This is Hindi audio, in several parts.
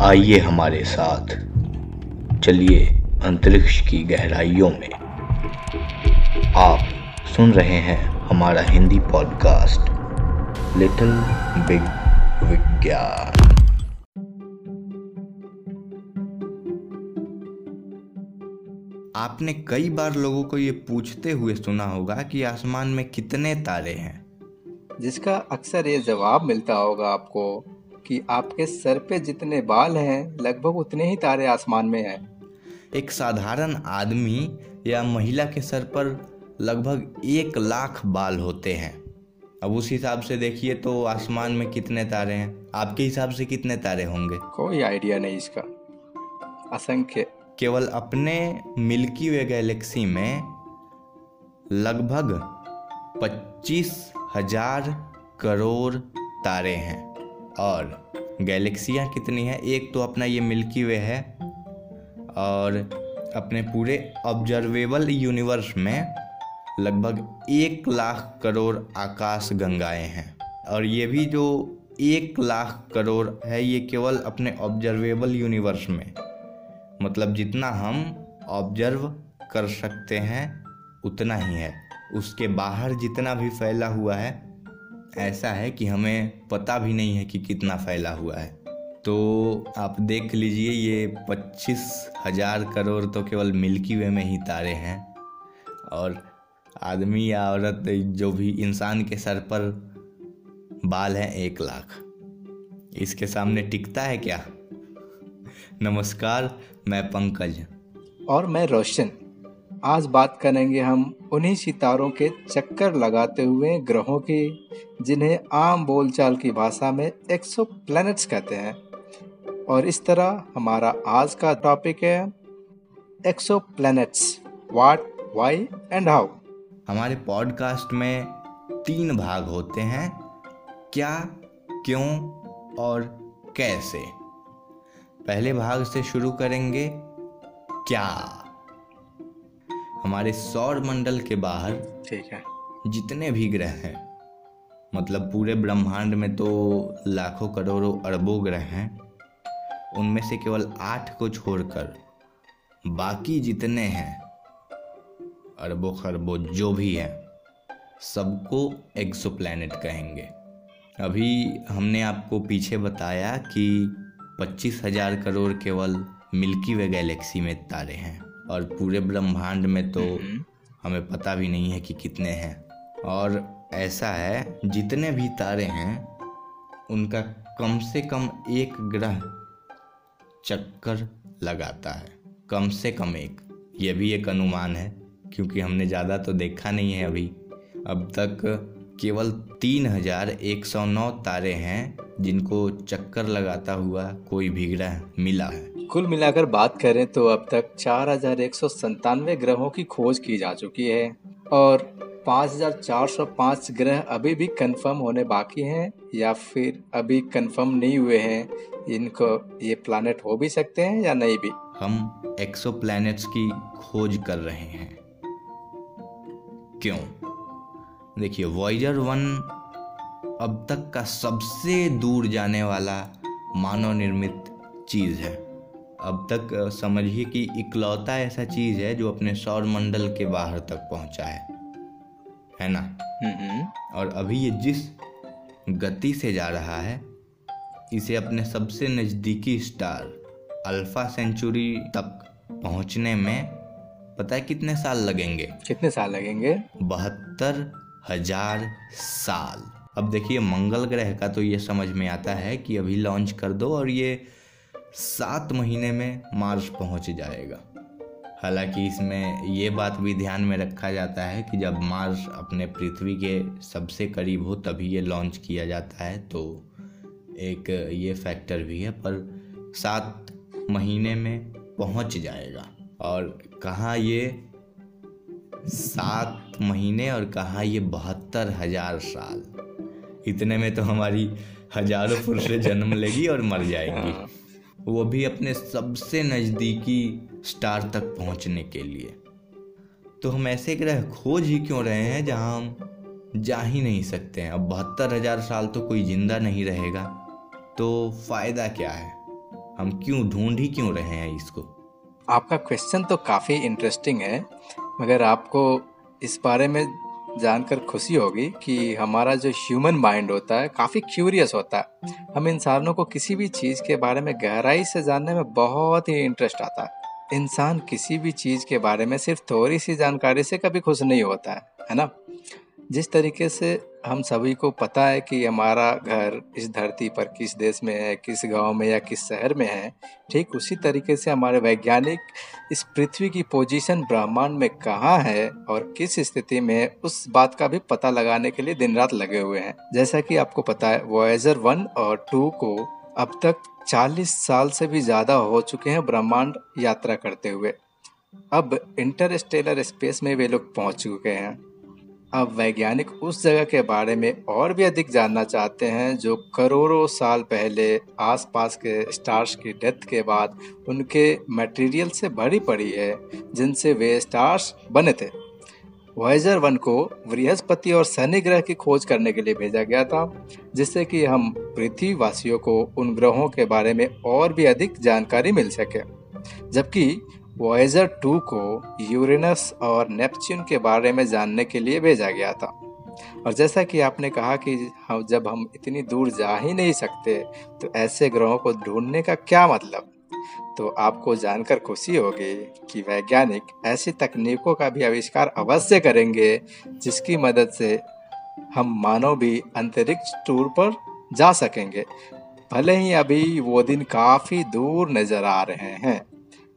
आइए हमारे साथ। चलिए अंतरिक्ष की गहराइयों में। आप सुन रहे हैं हमारा हिंदी पॉडकास्ट लिटिल बिग विज्ञान। आपने कई बार लोगों को ये पूछते हुए सुना होगा कि आसमान में कितने तारे हैं। जिसका अक्सर ये जवाब मिलता होगा आपको कि आपके सर पे जितने बाल हैं लगभग उतने ही तारे आसमान में हैं। एक साधारण आदमी या महिला के सर पर लगभग एक लाख बाल होते हैं। अब उस हिसाब से देखिए तो आसमान में कितने तारे हैं। आपके हिसाब से कितने तारे होंगे? कोई आइडिया नहीं इसका। असंख्य। केवल अपने मिल्की वे गैलेक्सी में लगभग पच्चीस हज़ार करोड़ तारे हैं। और गैलेक्सियाँ कितनी हैं? एक तो अपना ये मिल्की वे है और अपने पूरे ऑब्जर्वेबल यूनिवर्स में लगभग एक लाख करोड़ आकाश गंगाएँ हैं। और ये भी जो एक लाख करोड़ है, ये केवल अपने ऑब्जर्वेबल यूनिवर्स में। मतलब जितना हम ऑब्ज़र्व कर सकते हैं, उतना ही है। उसके बाहर जितना भी फैला हुआ है ऐसा है कि हमें पता भी नहीं है कि कितना फैला हुआ है। तो आप देख लीजिए, ये पच्चीस हज़ार करोड़ तो केवल मिल्की वे में ही तारे हैं। और आदमी या औरत, जो भी इंसान के सर पर बाल हैं, एक लाख। इसके सामने टिकता है क्या? नमस्कार, मैं पंकज। और मैं रोशन। आज बात करेंगे हम उन्हीं सितारों के चक्कर लगाते हुए ग्रहों की, जिन्हें आम बोलचाल की भाषा में एक्सो प्लैनेट्स कहते हैं। और इस तरह हमारा आज का टॉपिक है exoplanets what why and how हमारे पॉडकास्ट में तीन भाग होते हैं, क्या, क्यों और कैसे। पहले भाग से शुरू करेंगे, क्या। हमारे सौर मंडल के बाहर ठीक है। जितने भी ग्रह हैं मतलब पूरे ब्रह्मांड में तो लाखों करोड़ों अरबों ग्रह हैं उनमें से केवल आठ को छोड़कर बाकी जितने हैं अरबों खरबों जो भी हैं सबको एक्सो कहेंगे। अभी हमने आपको पीछे बताया कि पच्चीस हज़ार करोड़ केवल मिल्की वे गैलेक्सी में तारे हैं। और पूरे ब्रह्मांड में तो हमें पता भी नहीं है कि कितने हैं। और ऐसा है जितने भी तारे हैं उनका कम से कम एक ग्रह चक्कर लगाता है। कम से कम एक। ये भी एक अनुमान है क्योंकि हमने ज़्यादा तो देखा नहीं है अभी। अब तक केवल तीन हज़ार एक सौ नौ तारे हैं जिनको चक्कर लगाता हुआ कोई भी ग्रह मिला है। कुल मिलाकर बात करें तो अब तक चार ग्रहों की खोज की जा चुकी है और 5,405 ग्रह अभी भी कंफर्म होने बाकी हैं या फिर अभी कंफर्म नहीं हुए हैं। इनको ये प्लानट हो भी सकते हैं या नहीं भी? हम एक्सो की खोज कर रहे हैं। क्यों? देखिए वॉयजर वन अब तक का सबसे दूर जाने वाला मानव निर्मित चीज़ है। अब तक समझिए कि इकलौता ऐसा चीज़ है जो अपने सौर मंडल के बाहर तक पहुँचा है। है ना? और अभी ये जिस गति से जा रहा है इसे अपने सबसे नज़दीकी स्टार अल्फ़ा सेंचुरी तक पहुँचने में पता है कितने साल लगेंगे? कितने साल लगेंगे? बहत्तर हज़ार साल। अब देखिए मंगल ग्रह का तो ये समझ में आता है कि अभी लॉन्च कर दो और ये सात महीने में मार्स पहुँच जाएगा। हालाँकि इसमें ये बात भी ध्यान में रखा जाता है कि जब मार्स अपने पृथ्वी के सबसे करीब हो, तभी ये लॉन्च किया जाता है तो एक ये फैक्टर भी है, पर सात महीने में पहुँच जाएगा। और कहाँ ये सात महीने और कहाँ ये बहत्तर हज़ार साल? इतने में तो हमारी हज़ारों पुरुषें जन्म लेगी और मर जाएँगी। वो भी अपने सबसे नज़दीकी स्टार तक पहुँचने के लिए। तो हम ऐसे ग्रह खोज ही क्यों रहे हैं जहाँ हम जा ही नहीं सकते हैं? अब बहत्तर हज़ार साल तो कोई ज़िंदा नहीं रहेगा। तो फ़ायदा क्या है? हम क्यों ढूंढ ही क्यों रहे हैं इसको? आपका क्वेश्चन तो काफ़ी इंटरेस्टिंग है, मगर आपको इस बारे में जानकर खुशी होगी कि हमारा जो ह्यूमन माइंड होता है, काफ़ी क्यूरियस होता है। हम इंसानों को किसी भी चीज़ के बारे में गहराई से जानने में बहुत ही इंटरेस्ट आता है। इंसान किसी भी चीज़ के बारे में सिर्फ़ थोड़ी सी जानकारी से कभी खुश नहीं होता है है ना? जिस तरीके से हम सभी को पता है कि हमारा घर इस धरती पर किस देश में है, किस गाँव में या किस शहर में है, ठीक उसी तरीके से हमारे वैज्ञानिक इस पृथ्वी की पोजीशन ब्रह्मांड में कहाँ है और किस स्थिति में उस बात का भी पता लगाने के लिए दिन रात लगे हुए हैं। जैसा कि आपको पता है वॉयजर वन और टू को अब तक 40 साल से भी ज़्यादा हो चुके हैं ब्रह्मांड यात्रा करते हुए। अब इंटरस्टेलर स्पेस में वे लोग पहुँच चुके हैं। अब वैज्ञानिक उस जगह के बारे में और भी अधिक जानना चाहते हैं जो करोड़ों साल पहले आसपास के स्टार्स की डेथ के बाद उनके मटेरियल से भरी पड़ी है, जिनसे वे स्टार्स बने थे। वॉयजर वन को बृहस्पति और शनि ग्रह की खोज करने के लिए भेजा गया था, जिससे कि हम पृथ्वी वासियों को उन ग्रहों के बारे में और भी अधिक जानकारी मिल सके। जबकि वॉयजर टू को यूरेनस और नेपच्यून के बारे में जानने के लिए भेजा गया था। और जैसा कि आपने कहा कि हम जब हम इतनी दूर जा ही नहीं सकते तो ऐसे ग्रहों को ढूँढने का क्या मतलब? तो आपको जानकर खुशी होगी कि वैज्ञानिक ऐसी तकनीकों का भी आविष्कार अवश्य करेंगे, जिसकी मदद से हम मानव भी अंतरिक्ष टूर पर जा सकेंगे। भले ही अभी वो दिन काफ़ी दूर नज़र आ रहे हैं,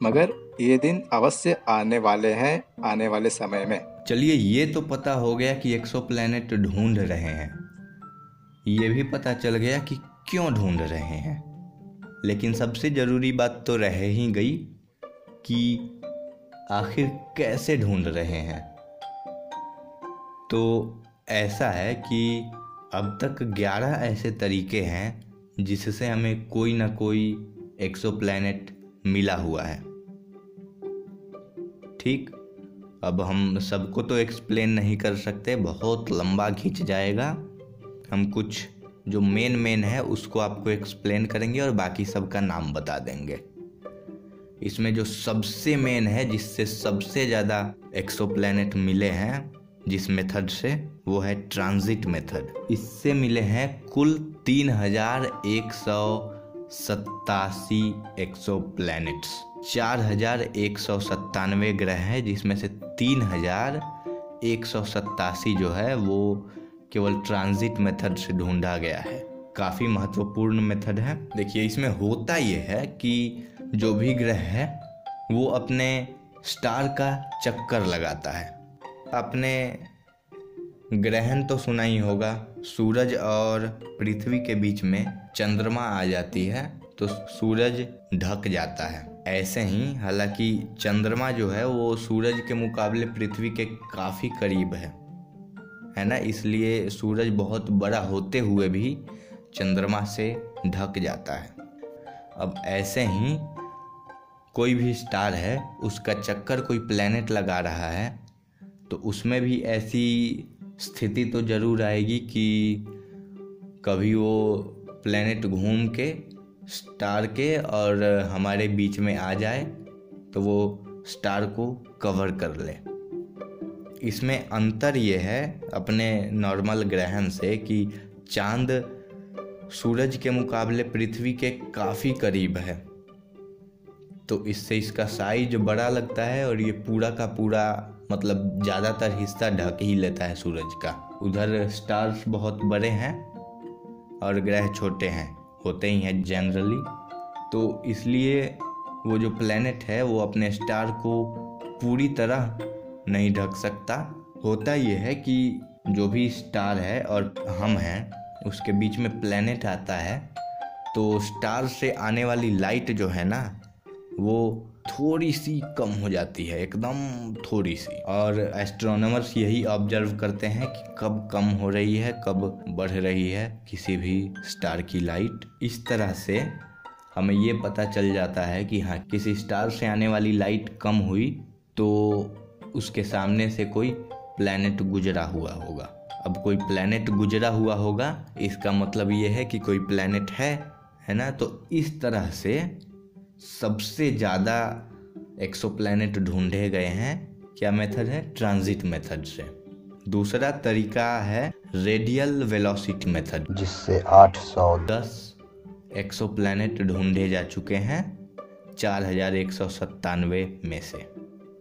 मगर ये दिन अवश्य आने वाले हैं, आने वाले समय में। चलिए, ये तो पता हो गया कि एक्सो प्लैनेट ढूंढ रहे हैं। ये भी पता चल गया कि क्यों ढूंढ रहे हैं। लेकिन सबसे ज़रूरी बात तो रह ही गई कि आखिर कैसे ढूंढ रहे हैं। तो ऐसा है कि अब तक 11 ऐसे तरीके हैं जिससे हमें कोई ना कोई एक्सो मिला हुआ है। ठीक। अब हम सबको तो एक्सप्लेन नहीं कर सकते, बहुत लंबा खींच जाएगा। हम कुछ जो मेन मेन है, उसको आपको एक्सप्लेन करेंगे और बाकी सबका नाम बता देंगे। इसमें जो सबसे मेन है, जिससे सबसे ज़्यादा एक्सोप्लैनेट मिले हैं, जिस मेथड से, वो है ट्रांजिट मेथड इससे मिले हैं कुल तीन हज़ार एक सौ सत्तासी एक्सो प्लैनेट्स चार हज़ार एक सौ सत्तानवे ग्रह हैं, जिसमें से तीन हज़ार एक सौ सत्तासी जो है, वो केवल ट्रांजिट मेथड से ढूंढा गया है। काफ़ी महत्वपूर्ण मेथड है। देखिए, इसमें होता ये है कि जो भी ग्रह है, वो अपने स्टार का चक्कर लगाता है। अपने ग्रहण तो सुना ही होगा, सूरज और पृथ्वी के बीच में चंद्रमा आ जाती है तो सूरज ढक जाता है। ऐसे ही, हालाँकि चंद्रमा जो है वो सूरज के मुकाबले पृथ्वी के काफ़ी करीब है। है ना? इसलिए सूरज बहुत बड़ा होते हुए भी चंद्रमा से ढक जाता है। अब ऐसे ही कोई भी स्टार है, उसका चक्कर कोई प्लेनेट लगा रहा है तो उसमें भी ऐसी स्थिति तो ज़रूर आएगी कि कभी वो प्लेनेट घूम के स्टार के और हमारे बीच में आ जाए तो वो स्टार को कवर कर ले। इसमें अंतर ये है अपने नॉर्मल ग्रहण से कि चाँद सूरज के मुकाबले पृथ्वी के काफ़ी करीब है। तो इससे इसका साइज़ बड़ा लगता है और ये पूरा का पूरा मतलब ज़्यादातर हिस्सा ढक ही लेता है सूरज का। उधर स्टार्स बहुत बड़े हैं और ग्रह छोटे हैं। होते ही हैं जनरली तो इसलिए वो जो प्लेनेट है, वो अपने स्टार को पूरी तरह नहीं ढक सकता। होता ये है कि जो भी स्टार है और हम हैं, उसके बीच में प्लेनेट आता है तो स्टार से आने वाली लाइट जो है ना, वो थोड़ी सी कम हो जाती है, एकदम थोड़ी सी और एस्ट्रोनॉमर्स यही ऑब्ज़र्व करते हैं कि कब कम हो रही है, कब बढ़ रही है किसी भी स्टार की लाइट इस तरह से हमें ये पता चल जाता है कि हाँ किसी स्टार से आने वाली लाइट कम हुई तो उसके सामने से कोई प्लैनेट गुजरा हुआ होगा। अब कोई प्लैनेट गुजरा हुआ होगा, इसका मतलब ये है कि कोई प्लैनेट है है ना? तो इस तरह से सबसे ज़्यादा एक्सोप्लैनेट ढूंढे गए हैं क्या मेथड है? ट्रांजिट मेथड से। दूसरा तरीका है रेडियल वेलोसिटी मेथड जिससे 810 एक्सोप्लैनेट ढूंढे जा चुके हैं चार हज़ार एक सौ सत्तानवे में से।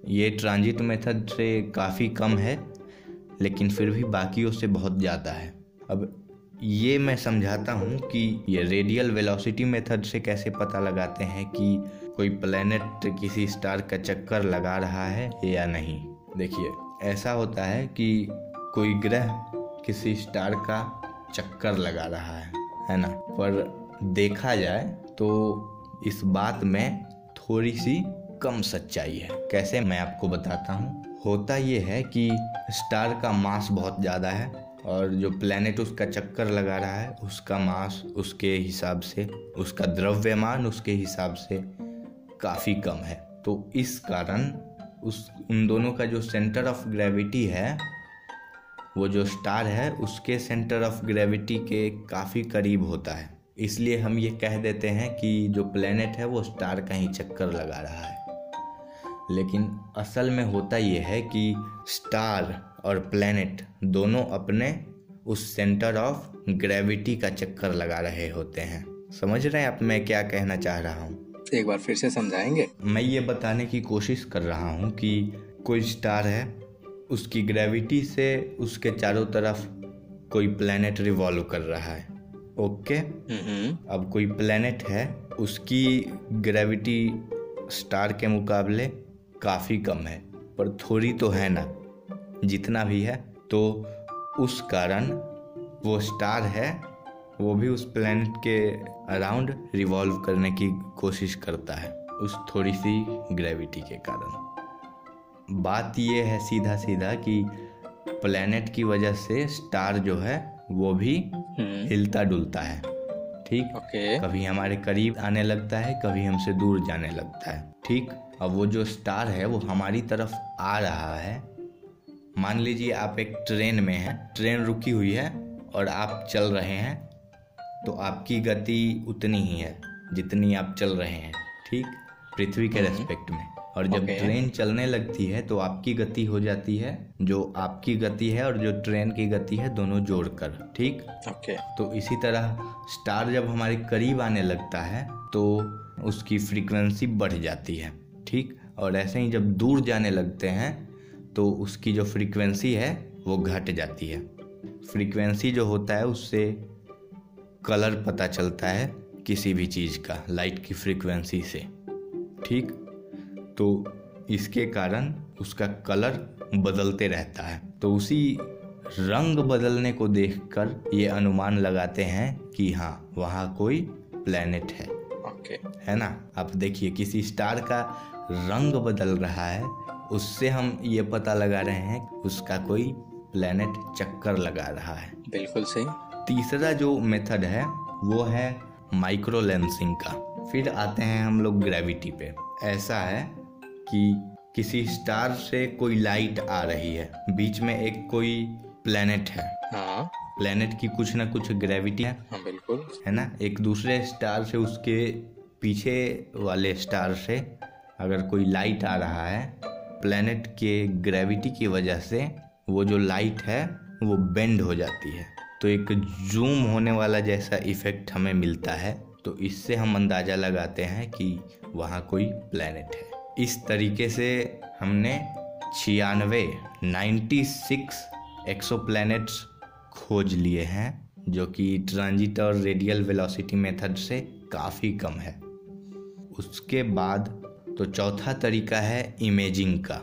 ये ट्रांजिट मेथड से काफ़ी कम है लेकिन फिर भी बाकियों से बहुत ज़्यादा है। अब ये मैं समझाता हूँ कि ये रेडियल वेलोसिटी मेथड से कैसे पता लगाते हैं कि कोई प्लेनेट किसी स्टार का चक्कर लगा रहा है या नहीं। देखिए, ऐसा होता है कि कोई ग्रह किसी स्टार का चक्कर लगा रहा है है ना? पर देखा जाए तो इस बात में थोड़ी सी कम सच्चाई है। कैसे? मैं आपको बताता हूँ। होता ये है कि स्टार का मास बहुत ज़्यादा है और जो प्लैनेट उसका चक्कर लगा रहा है, उसका मास उसके हिसाब से, उसका द्रव्यमान उसके हिसाब से काफ़ी कम है। तो इस कारण उस, उन दोनों का जो सेंटर ऑफ़ ग्रेविटी है, वो जो स्टार है, उसके सेंटर ऑफ़ ग्रेविटी के काफ़ी करीब होता है। इसलिए हम ये कह देते हैं कि जो प्लेनेट है, वो स्टार का ही चक्कर लगा रहा है। लेकिन असल में होता ये है कि स्टार और प्लेनेट दोनों अपने उस सेंटर ऑफ़ ग्रेविटी का चक्कर लगा रहे होते हैं। समझ रहे हैं आप मैं क्या कहना चाह रहा हूँ? एक बार फिर से समझाएँगे? मैं ये बताने की कोशिश कर रहा हूँ कि कोई स्टार है उसकी ग्रेविटी से उसके चारों तरफ़ कोई प्लेनेट रिवॉल्व कर रहा है। Okay hmm. अब कोई प्लेनेट है उसकी ग्रेविटी स्टार के मुकाबले काफ़ी कम है पर थोड़ी तो है ना। जितना भी है तो उस कारण वो स्टार है वो भी उस प्लैनेट के अराउंड रिवॉल्व करने की कोशिश करता है उस थोड़ी सी ग्रेविटी के कारण। बात ये है सीधा सीधा कि प्लैनेट की वजह से स्टार जो है वो भी हम्म। हिलता डुलता है ठीक? ओके। कभी हमारे करीब आने लगता है कभी हमसे दूर जाने लगता है ठीक? अब वो जो स्टार है वो हमारी तरफ़ आ रहा है मान लीजिए आप एक ट्रेन में हैं ट्रेन रुकी हुई है और आप चल रहे हैं तो आपकी गति उतनी ही है जितनी आप चल रहे हैं ठीक? पृथ्वी के रेस्पेक्ट में। और जब Okay. ट्रेन चलने लगती है तो आपकी गति हो जाती है जो आपकी गति है और जो ट्रेन की गति है दोनों जोड़कर ठीक? ओके तो इसी तरह स्टार जब हमारे करीब आने लगता है तो उसकी फ्रीक्वेंसी बढ़ जाती है ठीक? और ऐसे ही जब दूर जाने लगते हैं तो उसकी जो फ्रीक्वेंसी है वो घट जाती है। फ्रीक्वेंसी जो होता है उससे कलर पता चलता है किसी भी चीज़ का लाइट की फ्रीक्वेंसी से। ठीक? तो इसके कारण उसका कलर बदलते रहता है। तो उसी रंग बदलने को देखकर ये अनुमान लगाते हैं कि हाँ वहाँ कोई प्लेनेट है। Okay okay. है ना? आप देखिए किसी स्टार का रंग बदल रहा है उससे हम ये पता लगा रहे हैं उसका कोई प्लेनेट चक्कर लगा रहा है। बिल्कुल सही। तीसरा जो मेथड है वो है माइक्रो लेंसिंग का। फिर आते हैं हम लोग ग्रेविटी पे। ऐसा है कि किसी स्टार से कोई लाइट आ रही है। बीच में एक कोई प्लेनेट है। हाँ। प्लेनेट की कुछ ना कुछ ग्रेविटी है। हाँ बिल्कुल। है ना? एक दूसरे स्टार से उसके पीछे वाले स्टार से अगर कोई लाइट आ रहा है प्लेनेट के ग्रेविटी की वजह से वो जो लाइट है, वो बेंड हो जाती है। तो एक जूम होने वाला जैसा इफ़ेक्ट हमें मिलता है। तो इससे हम अंदाज़ा लगाते हैं कि वहाँ कोई प्लेनेट है। इस तरीके से हमने छियानवे नाइन्टी सिक्स एक्सोप्लैनेट्स खोज लिए हैं, जो कि ट्रांजिट और रेडियल वेलोसिटी मेथड से काफ़ी कम है। उसके बाद तो चौथा तरीका है इमेजिंग का।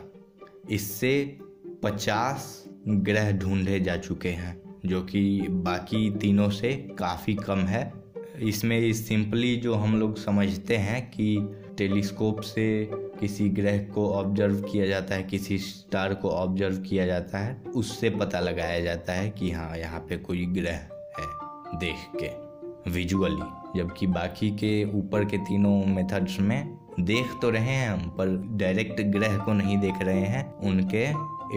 इससे 50 ग्रह ढूंढे जा चुके हैं, जो कि बाकी तीनों से काफ़ी कम है। इसमें सिंपली जो हम लोग समझते हैं कि टेलीस्कोप से किसी ग्रह को ऑब्ज़र्व किया जाता है, किसी स्टार को ऑब्ज़र्व किया जाता है, उससे पता लगाया जाता है कि हाँ यहाँ पे कोई ग्रह है, देख के विजुअली जबकि बाकी के ऊपर के तीनों मेथड्स में देख तो रहे हैं हम, पर डायरेक्ट ग्रह को नहीं देख रहे हैं, उनके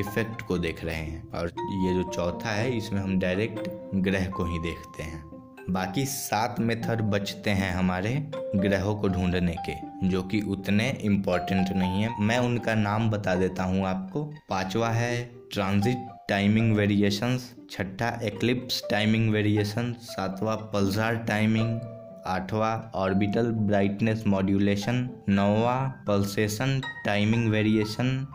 इफ़ेक्ट को देख रहे हैं। और ये जो चौथा है, इसमें हम डायरेक्ट ग्रह को ही देखते हैं। बाकी सात मेथड बचते हैं हमारे ग्रहों को ढूँढने के, जो कि उतने इम्पोर्टेंट नहीं है। मैं उनका नाम बता देता हूँ आपको। पांचवा है ट्रांजिट टाइमिंग वेरिएशंस छठा एक्लिप्स टाइमिंग वेरिएशन सातवां पल्सार टाइमिंग आठवां ऑर्बिटल ब्राइटनेस मॉड्यूलेशन, नौवा पल्सेशन टाइमिंग वेरिएशन,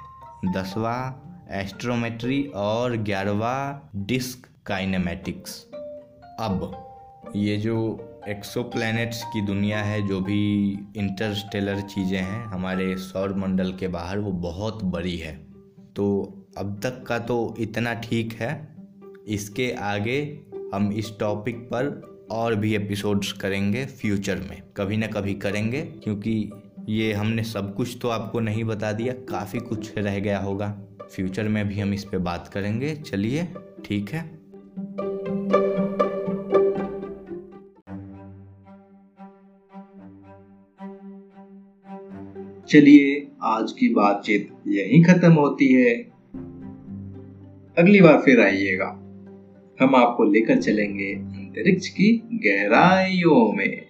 दसवां एस्ट्रोमेट्री और ग्यारहवा डिस्क काइनेमेटिक्स। अब, ये जो एक्सो की दुनिया है, जो भी इंटरस्टेलर चीज़ें हैं, हमारे सौर मंडल के बाहर, वो बहुत बड़ी है। तो अब तक का तो इतना ठीक है। इसके आगे हम इस टॉपिक पर और भी एपिसोड्स करेंगे फ्यूचर में। कभी ना कभी करेंगे, क्योंकि ये हमने सब कुछ तो आपको नहीं बता दिया, काफ़ी कुछ रह गया होगा। फ्यूचर में भी हम इस पे बात करेंगे। चलिए, ठीक है? चलिए, आज की बातचीत यहीं खत्म होती है। अगली बार फिर आइएगा। हम आपको लेकर चलेंगे अंतरिक्ष की गहराइयों में।